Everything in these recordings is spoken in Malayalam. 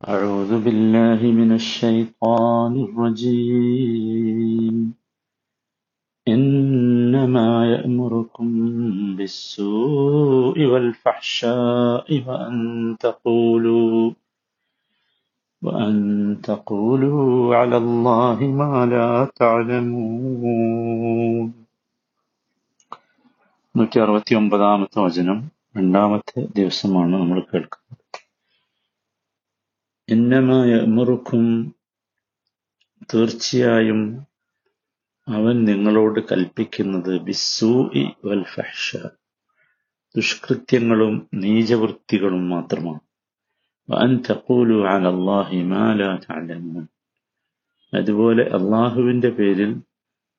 أعوذ بالله من الشيطان الرجيم إنما يأمركم بالسوء والفحشاء وأن تقولوا وأن تقولوا على الله ما لا تعلمون നൂറ്റി അറുപത്തി ഒമ്പതാമത്തെ വചനം രണ്ടാമത്തെ ദിവസമാണ് നമ്മൾ കേൾക്കുന്നത് ഇന്നമയമുറുക്കും തീർച്ചയായും അവൻ നിങ്ങളോട് കൽപ്പിക്കുന്നത് ബിസൂഇ വൽ ഫഹ്ഷ ദുഷ്കൃത്യങ്ങളും നീചവൃത്തികളും മാത്രമാണ്. തഖൂലു അലല്ലാഹി മാ ലാ അതുപോലെ അള്ളാഹുവിന്റെ പേരിൽ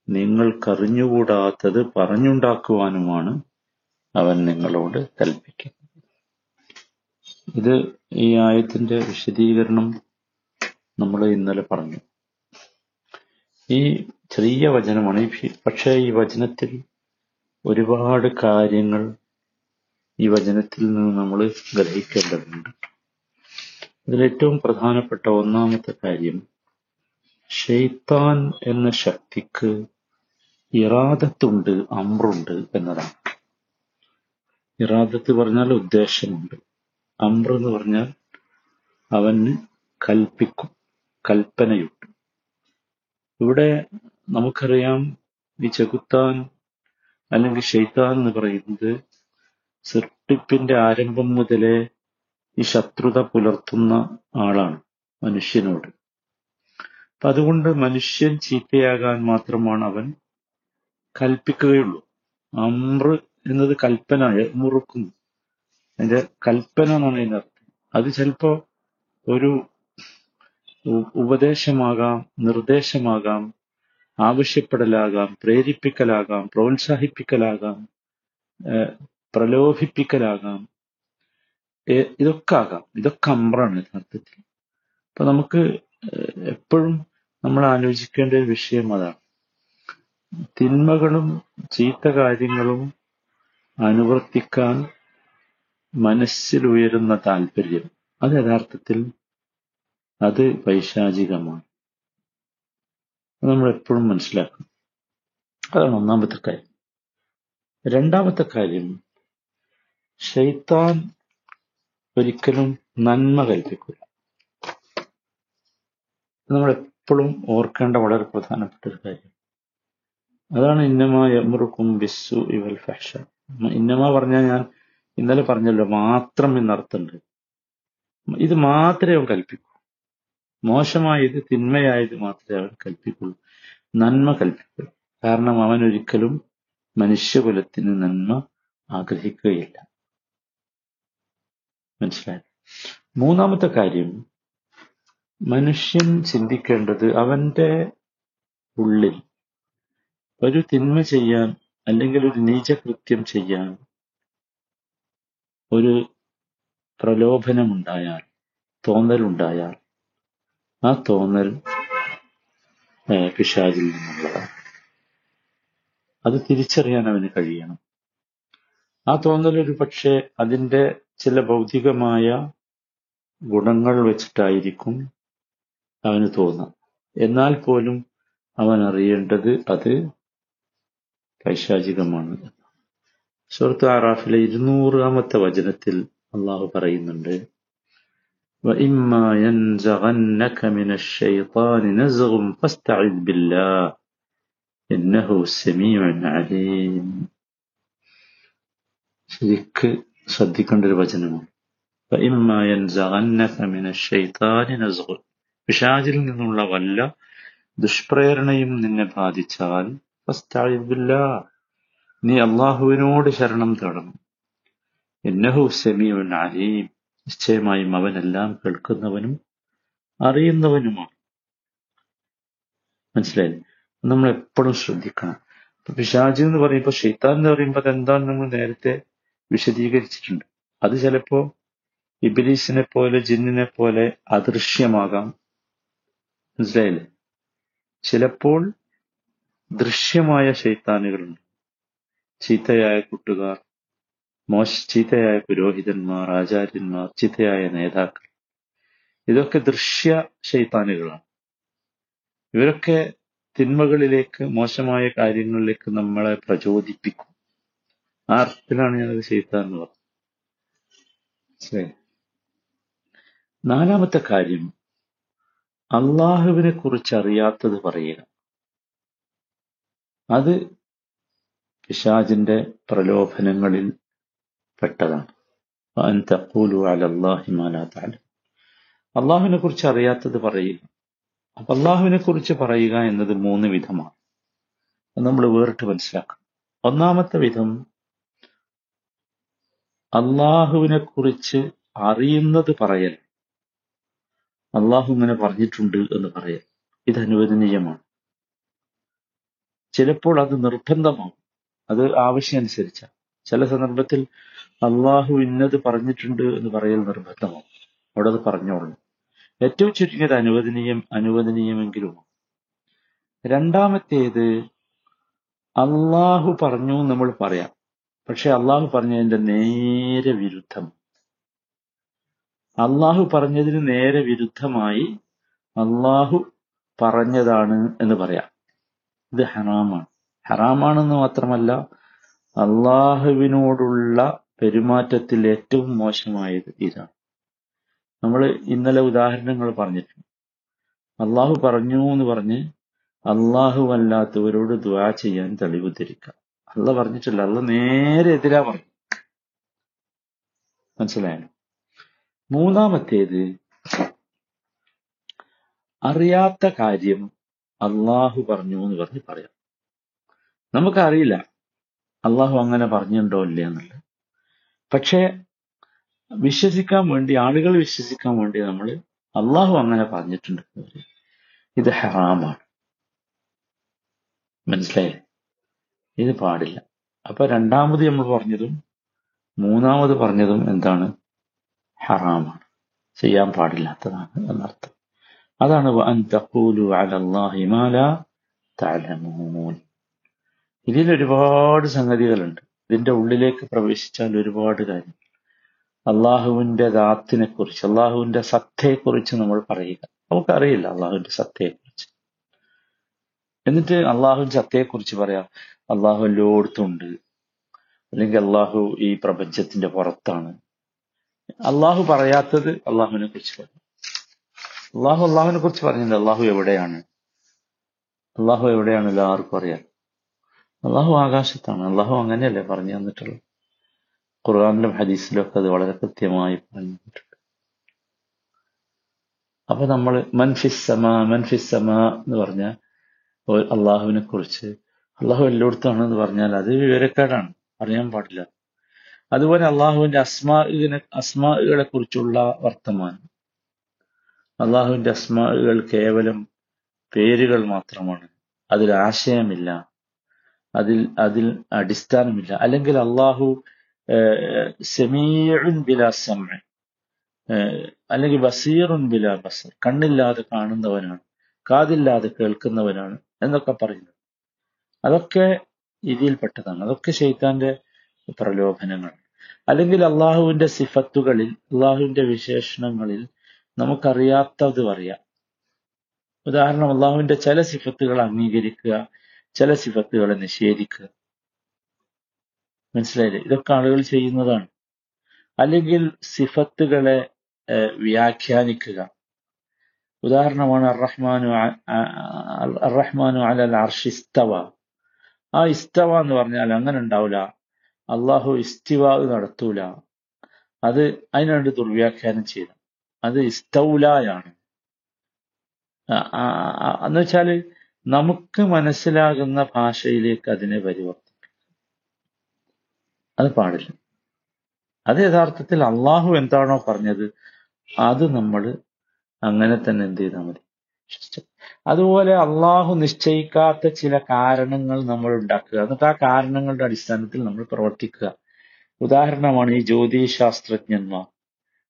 നിങ്ങൾ നിങ്ങൾക്കറിഞ്ഞുകൂടാത്തത് പറഞ്ഞുണ്ടാക്കുവാനുമാണ് അവൻ നിങ്ങളോട് കൽപ്പിക്കുന്നത്. ഇത് ഈ ആയത്തിന്റെ വിശദീകരണം നമ്മൾ ഇന്നലെ പറഞ്ഞു. ഈ ചെറിയ വചനമാണ്. പക്ഷേ ഈ വചനത്തിൽ ഒരുപാട് കാര്യങ്ങൾ ഈ വചനത്തിൽ നിന്ന് നമ്മൾ ഗ്രഹിക്കേണ്ടതുണ്ട്. അതിലേറ്റവും പ്രധാനപ്പെട്ട ഒന്നാമത്തെ കാര്യം ഷെയ്ത്താൻ എന്ന ശക്തിക്ക് ഇറാദത്തുണ്ട് അമ്രുണ്ട് എന്നതാണ്. ഇറാദത്ത് പറഞ്ഞാൽ ഉദ്ദേശമുണ്ട്. അമ്ര എന്ന് പറഞ്ഞാൽ അവന് കൽപ്പിക്കും കൽപ്പനയുണ്ട് ഇവിടെ നമുക്കറിയാം ഈ ചെകുത്താൻ അല്ലെങ്കിൽ ഷെയ്ത്താൻ എന്ന് പറയുന്നത് സൃഷ്ടിപ്പിന്റെ ആരംഭം മുതലേ ഈ ശത്രുത പുലർത്തുന്ന ആളാണ് മനുഷ്യനോട്. അപ്പൊ അതുകൊണ്ട് മനുഷ്യൻ ചീത്തയാകാൻ മാത്രമാണ് അവൻ കൽപ്പിക്കുകയുള്ളൂ. അമ്ര എന്നത് കൽപ്പന മുറുക്കും അതിന്റെ കൽപ്പന എന്നാണ് അതിന്റെ അർത്ഥം. അത് ചിലപ്പോ ഒരു ഉപദേശമാകാം നിർദ്ദേശമാകാം ആവശ്യപ്പെടലാകാം പ്രേരിപ്പിക്കലാകാം പ്രോത്സാഹിപ്പിക്കലാകാം പ്രലോഭിപ്പിക്കലാകാം ഇതൊക്കെ ആകാം. ഇതൊക്കെ അമ്പ്രാണ് യഥാർത്ഥത്തിൽ അപ്പൊ നമുക്ക് എപ്പോഴും നമ്മൾ ആലോചിക്കേണ്ട ഒരു വിഷയം അതാണ്. തിന്മകളും ചീത്ത കാര്യങ്ങളും അനുവർത്തിക്കാൻ മനസ്സിൽ ഉയരുന്ന താല്പര്യം. അത് യഥാർത്ഥത്തിൽ അത് പൈശാചികമാണ്. നമ്മൾ എപ്പോഴും മനസ്സിലാക്കണം. അതാണ് ഒന്നാമത്തെ കാര്യം. രണ്ടാമത്തെ കാര്യം ഷെയ്ത്താൻ ഒരിക്കലും നന്മ കൽപ്പിക്കില്ല നമ്മൾ എപ്പോഴും ഓർക്കേണ്ട വളരെ പ്രധാനപ്പെട്ട ഒരു കാര്യം. അതാണ് ഇന്നമ യമുറുക്കും ബിസ്സു ഇവൽ ഫാഷ ഇന്നമ പറഞ്ഞാൽ ഞാൻ ഇന്നലെ പറഞ്ഞല്ലോ മാത്രം എന്നർത്ഥമുണ്ട് ഇത് മാത്രമേ അവൻ കൽപ്പിക്കൂ. മോശമായത് തിന്മയായത് മാത്രമേ അവൻ കൽപ്പിക്കുള്ളൂ നന്മ കൽപ്പിക്കുള്ളൂ കാരണം അവൻ ഒരിക്കലും മനുഷ്യകുലത്തിന് നന്മ ആഗ്രഹിക്കുകയില്ല. മനസ്സിലായി? മൂന്നാമത്തെ കാര്യം മനുഷ്യൻ ചിന്തിക്കേണ്ടത് അവന്റെ ഉള്ളിൽ ഒരു തിന്മ ചെയ്യാൻ അല്ലെങ്കിൽ ഒരു നീചകൃത്യം ചെയ്യാൻ ഒരു പ്രലോഭനമുണ്ടായാൽ തോന്നലുണ്ടായാൽ ആ തോന്നൽ പിശാചിൽ നിന്നുള്ളതാണ്. അത് തിരിച്ചറിയാൻ അവന് കഴിയണം. ആ തോന്നൽ ഒരു പക്ഷേ അതിന്റെ ചില ഭൗതികമായ ഗുണങ്ങൾ വെച്ചിട്ടായിരിക്കും അവന് തോന്നാം. എന്നാൽ പോലും അവൻ അറിയേണ്ടത് അത് പൈശാചികമാണ്. സുഹൃത്ത് ആറാഫിലെ ഇരുന്നൂറാമത്തെ വചനത്തിൽ അള്ളാഹു പറയുന്നുണ്ട്. ശരിക്ക് ശ്രദ്ധിക്കേണ്ട ഒരു വചനമാണ് പിശാചിൽ നിന്നുള്ള വല്ല ദുഷ്പ്രേരണയും നിന്നെ ബാധിച്ചാൽ നീ അള്ളാഹുവിനോട് ശരണം തേടണം ഇന്നഹു സമീഉൻ അലീം. നിശ്ചയമായും അവനെല്ലാം കേൾക്കുന്നവനും അറിയുന്നവനുമാണ്. മനസ്സിലായി നമ്മൾ എപ്പോഴും ശ്രദ്ധിക്കണം. പിശാജ് എന്ന് പറയുമ്പോൾ ഷെയ്ത്താൻ എന്ന് പറയുമ്പോൾ അതെന്താണ് നമ്മൾ നേരത്തെ വിശദീകരിച്ചിട്ടുണ്ട്. അത് ചിലപ്പോ ഇബിലീസിനെ പോലെ ജിന്നിനെ പോലെ അദൃശ്യമാകാം. മനസ്സിലായില്ലേ? ചിലപ്പോൾ ദൃശ്യമായ ശൈത്താനുകളുണ്ട്. ചീത്തയായ കൂട്ടുകാർ മോശ ചീത്തയായ പുരോഹിതന്മാർ ആചാര്യന്മാർ ചീത്തയായ നേതാക്കൾ. ഇതൊക്കെ ദൃശ്യ ശൈത്താനുകളാണ്. ഇവരൊക്കെ തിന്മകളിലേക്ക് മോശമായ കാര്യങ്ങളിലേക്ക് നമ്മളെ പ്രചോദിപ്പിക്കും. ആ അർത്ഥത്തിലാണ് ഞാനത് ശൈത്താൻ എന്ന് പറഞ്ഞത്. നാലാമത്തെ കാര്യം അള്ളാഹുവിനെ കുറിച്ച് അറിയാത്തത് പറയുക. അത് പിശാചിന്റെ പ്രലോഭനങ്ങളിൽ പെട്ടതാണ്. അള്ളാഹുവിനെ കുറിച്ച് അറിയാത്തത് പറയുക. അപ്പൊ അള്ളാഹുവിനെ കുറിച്ച് പറയുക എന്നത് മൂന്ന് വിധമാണ്. അത് നമ്മൾ വേറിട്ട് മനസ്സിലാക്കണം. ഒന്നാമത്തെ വിധം അള്ളാഹുവിനെ കുറിച്ച് അറിയുന്നത് പറയൽ. അള്ളാഹു ഇങ്ങനെ പറഞ്ഞിട്ടുണ്ട് എന്ന് പറയൽ. ഇത് അനുവദനീയമാണ്. ചിലപ്പോൾ അത് നിർബന്ധമാകും അത് ആവശ്യമനുസരിച്ച ചില സന്ദർഭത്തിൽ അള്ളാഹു ഇന്നത് പറഞ്ഞിട്ടുണ്ട് എന്ന് പറയൽ നിർബന്ധമാണ് അവിടെ അത് പറഞ്ഞോളൂ ഏറ്റവും ചുരുങ്ങിയത് അനുവദനീയം അനുവദനീയമെങ്കിലും. രണ്ടാമത്തേത് അള്ളാഹു പറഞ്ഞു നമ്മൾ പറയാം. പക്ഷെ അള്ളാഹു പറഞ്ഞതിന്റെ നേരെ വിരുദ്ധം. അള്ളാഹു പറഞ്ഞതിന് നേരെ വിരുദ്ധമായി അള്ളാഹു പറഞ്ഞതാണ് എന്ന് പറയാം. ഇത് ഹറാമാണ്. ഹറാമാണെന്ന് മാത്രമല്ല അള്ളാഹുവിനോടുള്ള പെരുമാറ്റത്തിൽ ഏറ്റവും മോശമായത് ഇതാണ്. നമ്മൾ ഇന്നലെ ഉദാഹരണങ്ങൾ പറഞ്ഞിട്ടുണ്ട്. അള്ളാഹു പറഞ്ഞു എന്ന് പറഞ്ഞ് അള്ളാഹു അല്ലാത്തവരോട് ദ്വാ ചെയ്യാൻ തെളിവ് ധരിക്കുക അല്ല പറഞ്ഞിട്ടില്ല അല്ല നേരെ എതിരാ പറഞ്ഞു. മനസ്സിലായോ? മൂന്നാമത്തേത് അറിയാത്ത കാര്യം അള്ളാഹു പറഞ്ഞു എന്ന് പറഞ്ഞ് പറയാം. നമുക്കറിയില്ല. അള്ളാഹു അങ്ങനെ പറഞ്ഞിട്ടുണ്ടോ ഇല്ല എന്നുള്ളത്. പക്ഷേ വിശ്വസിക്കാൻ വേണ്ടി ആളുകൾ വിശ്വസിക്കാൻ വേണ്ടി നമ്മൾ അള്ളാഹു അങ്ങനെ പറഞ്ഞിട്ടുണ്ട്. ഇത് ഹറാമാണ്. മനസ്സിലായില്ലേ? ഇത് പാടില്ല. അപ്പൊ രണ്ടാമത് നമ്മൾ പറഞ്ഞതും മൂന്നാമത് പറഞ്ഞതും എന്താണ്? ഹറാമാണ്. ചെയ്യാൻ പാടില്ലാത്തതാണ് എന്നർത്ഥം. അതാണ് അൻ തഖൂലു അലല്ലാഹി മാ ലാ തഅലമൂൻ. ഇതിൽ ഒരുപാട് സംഗതികളുണ്ട്. ഇതിന്റെ ഉള്ളിലേക്ക് പ്രവേശിച്ചാൽ ഒരുപാട് കാര്യം അള്ളാഹുവിന്റെ ദാത്തിനെ കുറിച്ച് അള്ളാഹുവിന്റെ സത്തയെക്കുറിച്ച് നമ്മൾ പറയുക. നമുക്കറിയില്ല അള്ളാഹുവിന്റെ സത്തയെക്കുറിച്ച്. എന്നിട്ട് അള്ളാഹുവിന്റെ സത്തയെക്കുറിച്ച് പറയാം അള്ളാഹു എല്ലായിടത്തും അല്ലെങ്കിൽ അള്ളാഹു ഈ പ്രപഞ്ചത്തിന്റെ പുറത്താണ്. അള്ളാഹു പറയാത്തത് അള്ളാഹുവിനെ കുറിച്ച് പറയും അള്ളാഹു അള്ളാഹുവിനെ കുറിച്ച് പറഞ്ഞില്ല അള്ളാഹു എവിടെയാണ്? അള്ളാഹു എവിടെയാണ് എല്ലാവർക്കും അറിയാം. അള്ളാഹു ആകാശത്താണ്. അള്ളാഹു അങ്ങനെയല്ലേ പറഞ്ഞു തന്നിട്ടുള്ളത്? ഖുർആാനിലും ഹദീസിലും ഒക്കെ അത് വളരെ കൃത്യമായി പറഞ്ഞു തന്നിട്ടുണ്ട്. അപ്പൊ നമ്മൾ മൻഫിസമ മൻഫിസമ എന്ന് പറഞ്ഞ അള്ളാഹുവിനെ കുറിച്ച്. അള്ളാഹു എല്ലായിടത്താണ് എന്ന് പറഞ്ഞാൽ അത് വിവരക്കേടാണ്. അറിയാൻ പാടില്ല. അതുപോലെ അള്ളാഹുവിന്റെ അസ്മാഇനെ അസ്മാകളെ കുറിച്ചുള്ള വർത്തമാനം. അള്ളാഹുവിന്റെ അസ്മാകൾ കേവലം പേരുകൾ മാത്രമാണ്. അതിൽ ആശയമില്ല. അതിൽ അതിൽ അടിസ്ഥാനമില്ല. അല്ലെങ്കിൽ അള്ളാഹു സെമീഉൻ ബിലാ സമ അല്ലെങ്കിൽ ബസീറുൻ ബിലാ ബസർ കണ്ണില്ലാതെ കാണുന്നവനാണ് കാതില്ലാതെ കേൾക്കുന്നവനാണ് എന്നൊക്കെ പറയുന്നത്. അതൊക്കെ ഇതിൽപ്പെട്ടതാണ്. അതൊക്കെ ശൈത്താന്റെ പ്രലോഭനങ്ങൾ. അല്ലെങ്കിൽ അള്ളാഹുവിന്റെ സിഫത്തുകളിൽ അള്ളാഹുവിന്റെ വിശേഷണങ്ങളിൽ നമുക്കറിയാത്തത് പറയാം. ഉദാഹരണം അള്ളാഹുവിന്റെ ചില സിഫത്തുകൾ അംഗീകരിക്കുക ചില സിഫത്തുകളെ നിഷേധിക്കുക. മനസ്സിലായില്ലേ? ഇതൊക്കെ ആളുകൾ ചെയ്യുന്നതാണ്. അല്ലെങ്കിൽ സിഫത്തുകളെ വ്യാഖ്യാനിക്കുക. ഉദാഹരണമാണ് അറഹ്മാനു അറഹ്മാനു അലൽ ഇസ്തവ. ആ ഇസ്തവ എന്ന് പറഞ്ഞാൽ അങ്ങനെ ഉണ്ടാവില്ല അള്ളാഹു ഇസ്തിവ നടത്തൂല. അത് അതിനുവേണ്ടി ദുർവ്യാഖ്യാനം ചെയ്തു അത് ഇസ്തൗലായാണ്. എന്ന് നമുക്ക് മനസ്സിലാകുന്ന ഭാഷയിലേക്ക് അതിനെ പരിവർത്തിക്കും അത് പാടില്ല. അത് യഥാർത്ഥത്തിൽ അള്ളാഹു എന്താണോ പറഞ്ഞത് അത് നമ്മൾ അങ്ങനെ തന്നെ എന്ത് ചെയ്താൽ മതി. അതുപോലെ അള്ളാഹു നിശ്ചയിക്കാത്ത ചില കാരണങ്ങൾ നമ്മൾ ഉണ്ടാക്കുക. എന്നിട്ട് ആ കാരണങ്ങളുടെ അടിസ്ഥാനത്തിൽ നമ്മൾ പ്രവർത്തിക്കുക. ഉദാഹരണമാണ് ഈ ജ്യോതിശാസ്ത്രജ്ഞന്മാർ.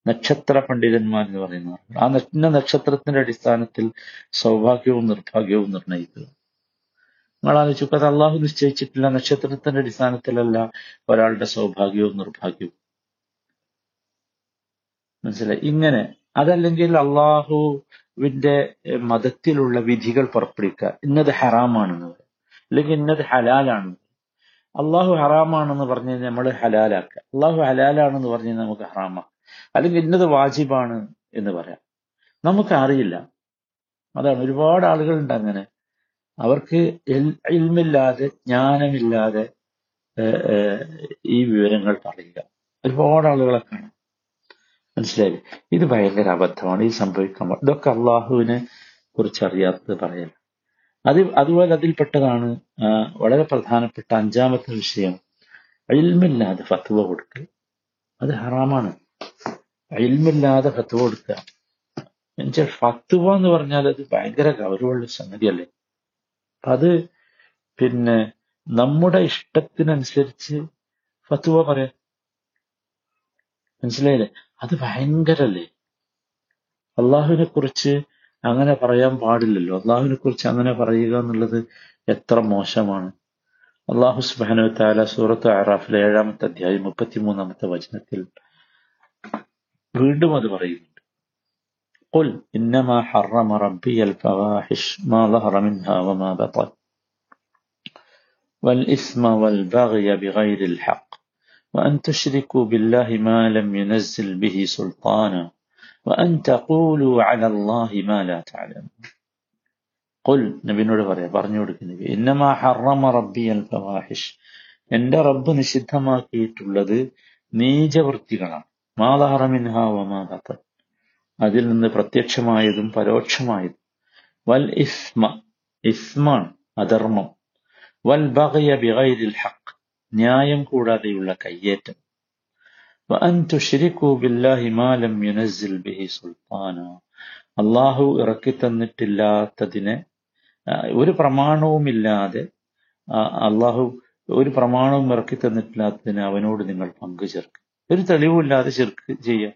നക്ഷത്ര പണ്ഡിതന്മാർ എന്ന് പറയുന്നവർ ആ നഗ്ന നക്ഷത്രത്തിന്റെ അടിസ്ഥാനത്തിൽ സൗഭാഗ്യവും നിർഭാഗ്യവും നിർണയിക്കുക. നിങ്ങൾ ആലോചിച്ചു അത് അള്ളാഹു നിശ്ചയിച്ചിട്ടില്ല നക്ഷത്രത്തിന്റെ അടിസ്ഥാനത്തിലല്ല ഒരാളുടെ സൗഭാഗ്യവും നിർഭാഗ്യവും. മനസ്സിലായി? ഇങ്ങനെ അതല്ലെങ്കിൽ അള്ളാഹുവിന്റെ മതത്തിലുള്ള വിധികൾ പുറപ്പെടുവിക്കുക. ഇന്നത് ഹറാമാണെന്ന് പറയും. അല്ലെങ്കിൽ ഇന്നത് ഹലാലാണ് അള്ളാഹു ഹറാമാണെന്ന് പറഞ്ഞ് നമ്മൾ ഹലാലാക്കുക. അള്ളാഹു ഹലാലാണെന്ന് പറഞ്ഞ് നമുക്ക് ഹറാമാക്കാം. അല്ലെങ്കിൽ ഇന്നത് വാജിബാണ് എന്ന് പറയാം. നമുക്ക് അറിയില്ല അതാണ് ഒരുപാട് ആളുകളുണ്ട് അങ്ങനെ. അവർക്ക് ഇൽമില്ലാതെ ജ്ഞാനമില്ലാതെ ഈ വിവരങ്ങൾ പറയുക. ഒരുപാട് ആളുകളെ കാണാം. മനസ്സിലായി ഇത് ഭയങ്കര അബദ്ധമാണ്. ഈ സംഭവിക്കാൻ ഇതൊക്കെ അള്ളാഹുവിനെ കുറിച്ച് അറിയാത്തത് പറയല്ല. അത് അതുപോലെ അതിൽപ്പെട്ടതാണ് വളരെ പ്രധാനപ്പെട്ട അഞ്ചാമത്തെ വിഷയം. അയിൽമില്ലാതെ ഫത്വ കൊടുക്കൽ. അത് ഹറാമാണ്. അയിൽമില്ലാതെ ഫത്വ കൊടുക്കുക. എന്നുവെച്ചാൽ ഫത്വ എന്ന് പറഞ്ഞാൽ അത് ഭയങ്കര ഗൗരവമുള്ള സംഗതിയല്ലേ? അത് പിന്നെ നമ്മുടെ ഇഷ്ടത്തിനനുസരിച്ച് ഫത്വ പറയാം. മനസ്സിലായില്ലേ? അത് ഭയങ്കരല്ലേ? അള്ളാഹുവിനെ കുറിച്ച് അങ്ങനെ പറയാൻ പാടില്ലല്ലോ. അള്ളാഹുവിനെ കുറിച്ച് അങ്ങനെ പറയുക എന്നുള്ളത് എത്ര മോശമാണ്. അള്ളാഹു സുബാനു താല സൂറത്ത് അറാഫിലെ ഏഴാമത്തെ അധ്യായം മുപ്പത്തിമൂന്നാമത്തെ വചനത്തിൽ വീണ്ടും അത് പറയുന്നുണ്ട് قل إنما حرم ربي الفواحش ما ظهر منها وما بطن والإثم والبغي بغير الحق وأن تشركوا بالله ما لم ينزل به سلطانا وأن تقولوا على الله ما لا تعلمون قل നബിനോട് പറയാ പറഞ്ഞു കൊടുക്കുക നബി ഇന്നമാ ഹറമ റബ്ബി അൽ ഫവാഹിഷ് എന്റെ റബ്ബ് നിഷിദ്ധമാക്കിയിട്ടുള്ളത് നീചവൃത്തികളാണ് മാതാഹറമിൻഹ വമാതത്ത അതിൽ നിന്ന് പ്രത്യക്ഷമായതും പരോക്ഷമായതും. വൽ ഇസ്മ ഇസ്മാണ് അധർമ്മം. വൽ ബഗയ ബിഗൈരിൽ ഹഖ് ന്യായം കൂടാതെയുള്ള കയ്യേറ്റം. ബില്ലാഹി മാ ലം ബിഹി സുൽത്താന. അള്ളാഹു ഇറക്കി തന്നിട്ടില്ലാത്തതിനെ ഒരു പ്രമാണവുമില്ലാതെ അള്ളാഹു ഒരു പ്രമാണവും ഇറക്കി തന്നിട്ടില്ലാത്തതിന് അവനോട് നിങ്ങൾ പങ്കു ചേർക്കുക ഒരു തെളിവുമില്ലാതെ ചെറുക്ക് ചെയ്യാം.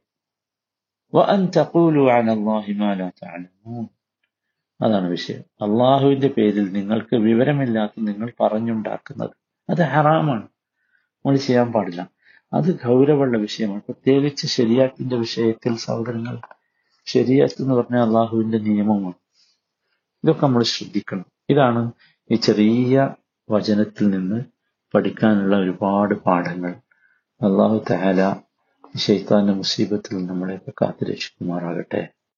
അതാണ് വിഷയം. അള്ളാഹുവിന്റെ പേരിൽ നിങ്ങൾക്ക് വിവരമില്ലാത്ത നിങ്ങൾ പറഞ്ഞുണ്ടാക്കുന്നത് അത് ഹറാമാണ്. നമ്മൾ ചെയ്യാൻ പാടില്ല. അത് ഗൗരവമുള്ള വിഷയമാണ്. പ്രത്യേകിച്ച് ശരിയാത്തിന്റെ വിഷയത്തിൽ സഹോദരങ്ങൾ ശരിയാത്ത് എന്ന് പറഞ്ഞാൽ അള്ളാഹുവിന്റെ നിയമമാണ്. ഇതൊക്കെ നമ്മൾ ശ്രദ്ധിക്കണം. ഇതാണ് ഈ ചെറിയ വചനത്തിൽ നിന്ന് പഠിക്കാനുള്ള ഒരുപാട് പാഠങ്ങൾ. അള്ളാഹു തഹാല ശൈത്താന്റെ മുസീബത്തിൽ നമ്മളെയൊക്കെ കാത്തുരക്ഷിക്കുമാറാകട്ടെ.